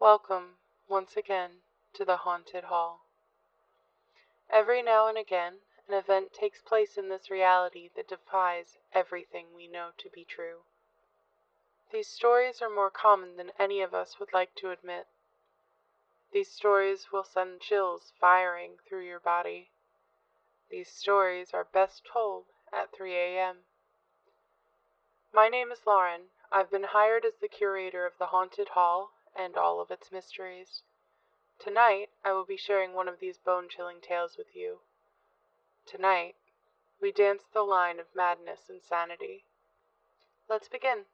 Welcome, once again, to the Haunted Hall. Every now and again, an event takes place in this reality that defies everything we know to be true. These stories are more common than any of us would like to admit. These stories will send chills firing through your body. These stories are best told at 3 a.m. My name is Lauren. I've been hired as the curator of the Haunted Hall and all of its mysteries. Tonight, I will be sharing one of these bone chilling tales with you. Tonight, we dance the line of madness and sanity. Let's begin.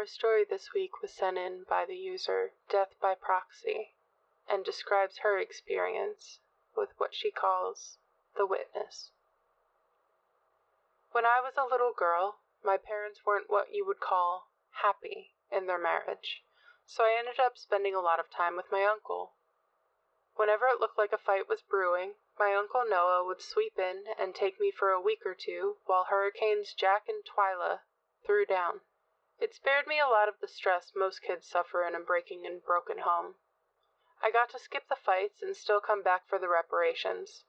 Our story this week was sent in by the user Death by Proxy and describes her experience with what she calls the witness. When I was a little girl, my parents weren't what you would call happy in their marriage, so I ended up spending a lot of time with my uncle. Whenever it looked like a fight was brewing, my Uncle Noah would sweep in and take me for a week or two while Hurricanes Jack and Twyla threw down. It spared me a lot of the stress most kids suffer in a breaking and broken home. I got to skip the fights and still come back for the reparations.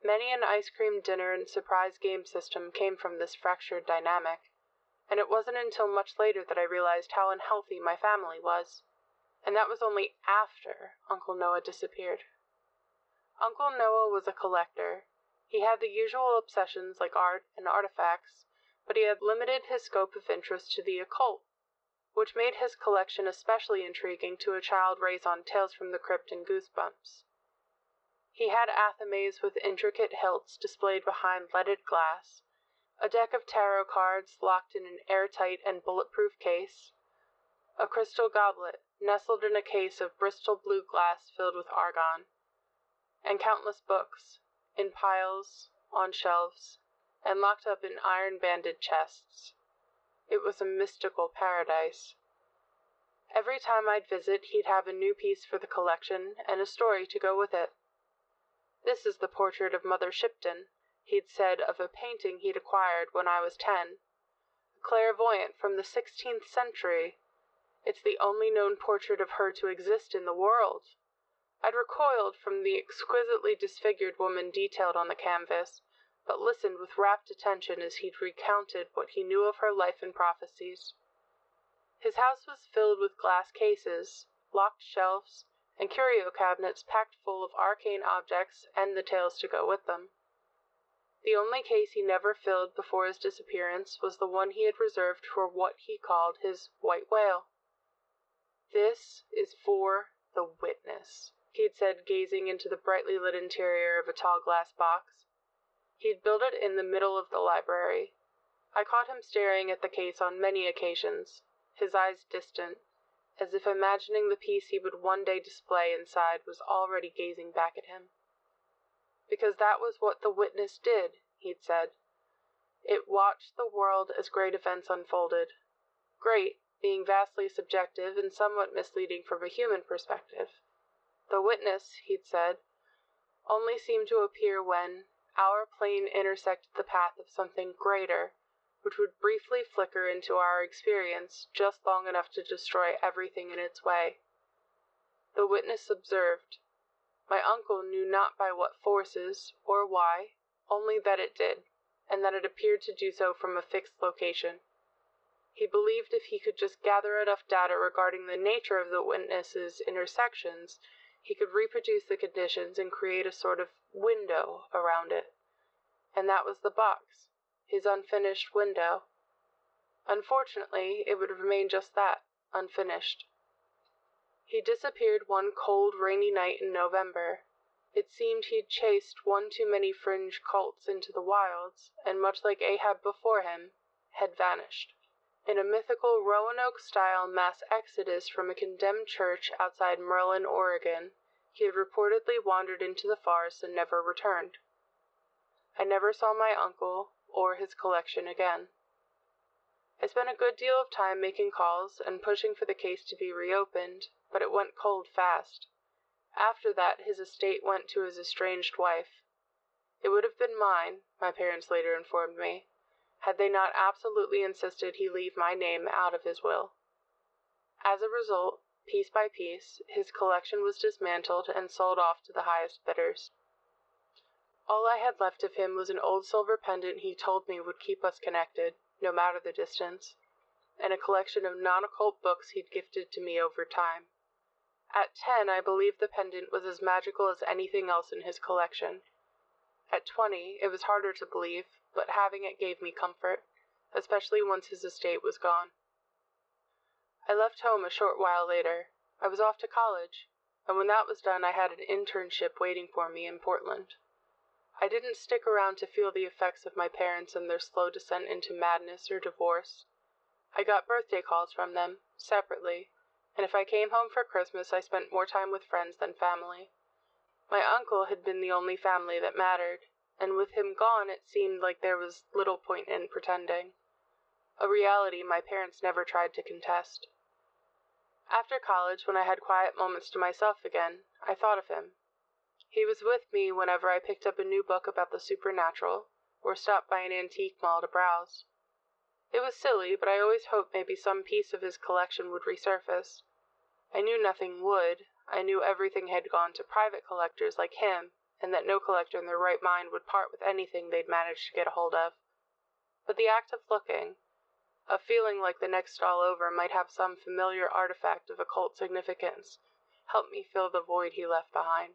Many an ice cream dinner and surprise game system came from this fractured dynamic, and it wasn't until much later that I realized how unhealthy my family was. And that was only after Uncle Noah disappeared. Uncle Noah was a collector. He had the usual obsessions like art and artifacts, but he had limited his scope of interest to the occult, which made his collection especially intriguing to a child raised on Tales from the Crypt and Goosebumps. He had athames with intricate hilts displayed behind leaded glass, a deck of tarot cards locked in an airtight and bulletproof case, a crystal goblet nestled in a case of Bristol blue glass filled with argon, and countless books, in piles, on shelves, and locked up in iron banded chests. It was a mystical paradise. Every time I'd visit, he'd have a new piece for the collection and a story to go with it. This is the portrait of Mother Shipton, he'd said of a painting he'd acquired when I was ten. A clairvoyant from the sixteenth century. It's the only known portrait of her to exist in the world. I'd recoiled from the exquisitely disfigured woman detailed on the canvas, but listened with rapt attention as he recounted what he knew of her life and prophecies. His house was filled with glass cases, locked shelves, and curio cabinets packed full of arcane objects and the tales to go with them. The only case he never filled before his disappearance was the one he had reserved for what he called his white whale. This is for the witness, he had said, gazing into the brightly lit interior of a tall glass box. He'd built it in the middle of the library. I caught him staring at the case on many occasions, his eyes distant, as if imagining the piece he would one day display inside was already gazing back at him. Because that was what the witness did, he'd said. It watched the world as great events unfolded. Great, being vastly subjective and somewhat misleading from a human perspective. The witness, he'd said, only seemed to appear when, our plane intersected the path of something greater, which would briefly flicker into our experience just long enough to destroy everything in its way. The witness observed. My uncle knew not by what forces, or why, only that it did, and that it appeared to do so from a fixed location. He believed if he could just gather enough data regarding the nature of the witness's intersections, he could reproduce the conditions and create a sort of window around it. And that was the box, his unfinished window. Unfortunately, it would remain just that, unfinished. He disappeared one cold, rainy night in November. It seemed he'd chased one too many fringe cults into the wilds, and much like Ahab before him, had vanished. In a mythical Roanoke style mass exodus from a condemned church outside Merlin, Oregon, he had reportedly wandered into the forest and never returned. I never saw my uncle or his collection again. I spent a good deal of time making calls and pushing for the case to be reopened, but it went cold fast. After that, his estate went to his estranged wife. It would have been mine, my parents later informed me, had they not absolutely insisted he leave my name out of his will. As a result, piece by piece, his collection was dismantled and sold off to the highest bidders. All I had left of him was an old silver pendant he told me would keep us connected, no matter the distance, and a collection of non occult books he'd gifted to me over time. At ten, I believed the pendant was as magical as anything else in his collection. At twenty, it was harder to believe, but having it gave me comfort, especially once his estate was gone. I left home a short while later. I was off to college, and when that was done, I had an internship waiting for me in Portland. I didn't stick around to feel the effects of my parents and their slow descent into madness or divorce. I got birthday calls from them, separately, and if I came home for Christmas, I spent more time with friends than family. My uncle had been the only family that mattered, and with him gone, it seemed like there was little point in pretending. A reality my parents never tried to contest. After college, when I had quiet moments to myself again, I thought of him. He was with me whenever I picked up a new book about the supernatural, or stopped by an antique mall to browse. It was silly, but I always hoped maybe some piece of his collection would resurface. I knew nothing would. I knew everything had gone to private collectors like him, and that no collector in their right mind would part with anything they'd managed to get a hold of. But the act of looking, of feeling like the next stall over might have some familiar artifact of occult significance, helped me fill the void he left behind.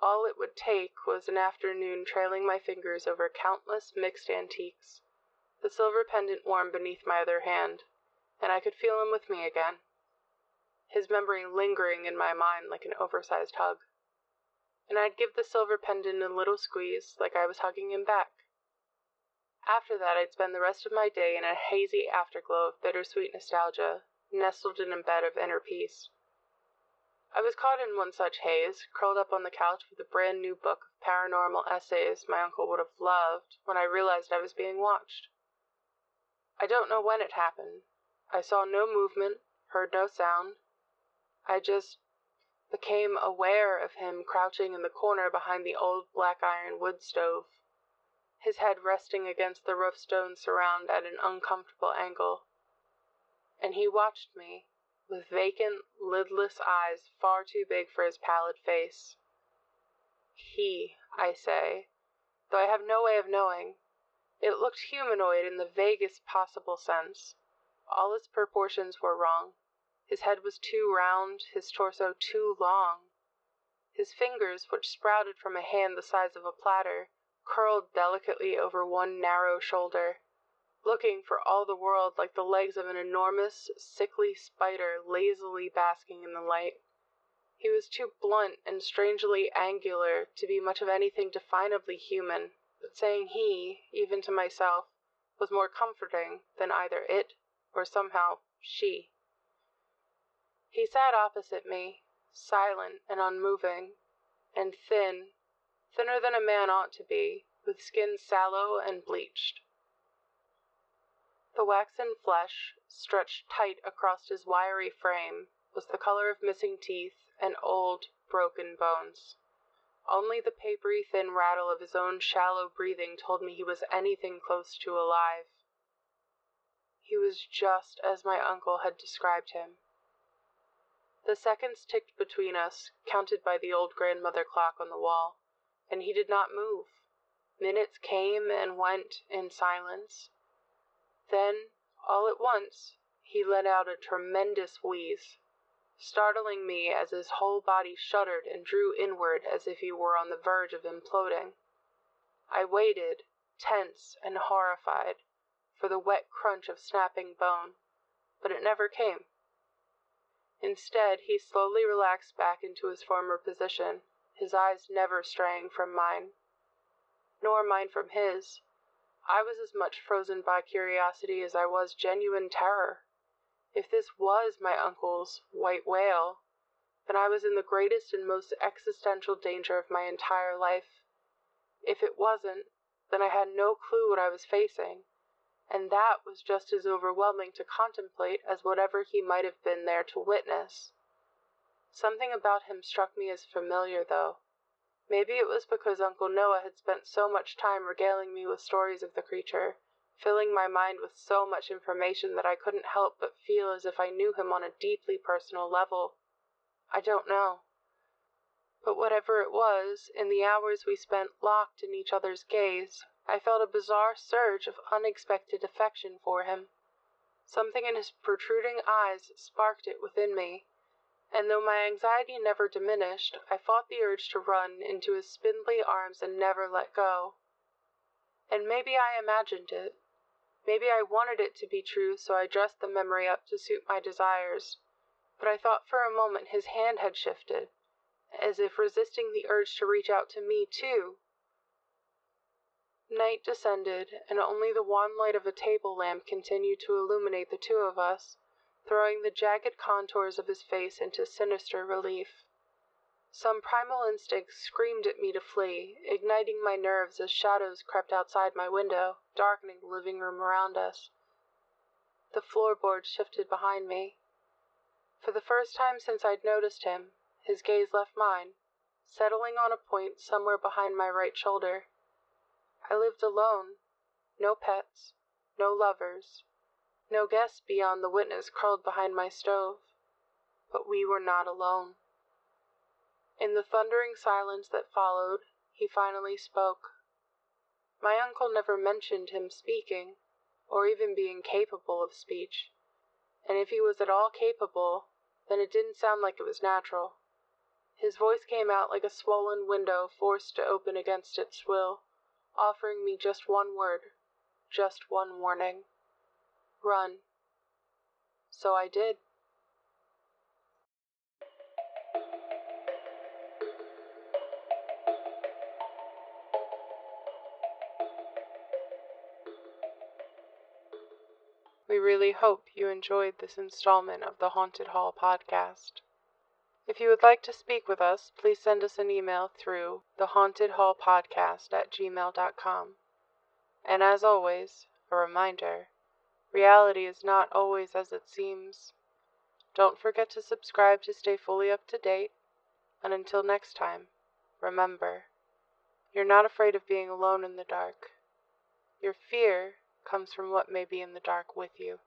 All it would take was an afternoon trailing my fingers over countless mixed antiques, the silver pendant warm beneath my other hand, and I could feel him with me again, his memory lingering in my mind like an oversized hug. And I'd give the silver pendant a little squeeze like I was hugging him back. After that, I'd spend the rest of my day in a hazy afterglow of bittersweet nostalgia, nestled in a bed of inner peace. I was caught in one such haze, curled up on the couch with a brand new book of paranormal essays my uncle would have loved, when I realized I was being watched. I don't know when it happened. I saw no movement, heard no sound. I just became aware of him crouching in the corner behind the old black iron wood stove his head resting against the rough stone surround at an uncomfortable angle. And he watched me, with vacant, lidless eyes far too big for his pallid face. He, I say, though I have no way of knowing. It looked humanoid in the vaguest possible sense. All its proportions were wrong. His head was too round, his torso too long. His fingers, which sprouted from a hand the size of a platter, curled delicately over one narrow shoulder, looking for all the world like the legs of an enormous, sickly spider lazily basking in the light. He was too blunt and strangely angular to be much of anything definably human, but saying he, even to myself, was more comforting than either it or somehow she. He sat opposite me, silent and unmoving, and thin thinner than a man ought to be, with skin sallow and bleached. The waxen flesh, stretched tight across his wiry frame, was the color of missing teeth and old, broken bones. Only the papery thin rattle of his own shallow breathing told me he was anything close to alive. He was just as my uncle had described him. The seconds ticked between us, counted by the old grandmother clock on the wall and he did not move. Minutes came and went in silence. Then, all at once, he let out a tremendous wheeze, startling me as his whole body shuddered and drew inward as if he were on the verge of imploding. I waited, tense and horrified, for the wet crunch of snapping bone, but it never came. Instead, he slowly relaxed back into his former position his eyes never straying from mine, nor mine from his. I was as much frozen by curiosity as I was genuine terror. If this was my uncle's white whale, then I was in the greatest and most existential danger of my entire life. If it wasn't, then I had no clue what I was facing, and that was just as overwhelming to contemplate as whatever he might have been there to witness. Something about him struck me as familiar, though. Maybe it was because Uncle Noah had spent so much time regaling me with stories of the creature, filling my mind with so much information that I couldn't help but feel as if I knew him on a deeply personal level. I don't know. But whatever it was, in the hours we spent locked in each other's gaze, I felt a bizarre surge of unexpected affection for him. Something in his protruding eyes sparked it within me, and though my anxiety never diminished, I fought the urge to run into his spindly arms and never let go. And maybe I imagined it. Maybe I wanted it to be true, so I dressed the memory up to suit my desires. But I thought for a moment his hand had shifted, as if resisting the urge to reach out to me, too. Night descended, and only the wan light of a table lamp continued to illuminate the two of us, throwing the jagged contours of his face into sinister relief. Some primal instinct screamed at me to flee, igniting my nerves as shadows crept outside my window, darkening the living room around us. The floorboard shifted behind me. For the first time since I'd noticed him, his gaze left mine, settling on a point somewhere behind my right shoulder. I lived alone. No pets, no lovers, no guests beyond the witness curled behind my stove. But we were not alone. In the thundering silence that followed, he finally spoke. My uncle never mentioned him speaking, or even being capable of speech, and if he was at all capable, then it didn't sound like it was natural. His voice came out like a swollen window forced to open against its will offering me just one word, just one warning run. So I did. We really hope you enjoyed this installment of the Haunted Hall podcast. If you would like to speak with us, please send us an email through thehauntedhallpodcast at gmail.com. And as always, a reminder reality is not always as it seems. Don't forget to subscribe to stay fully up to date. And until next time, remember you're not afraid of being alone in the dark. Your fear comes from what may be in the dark with you.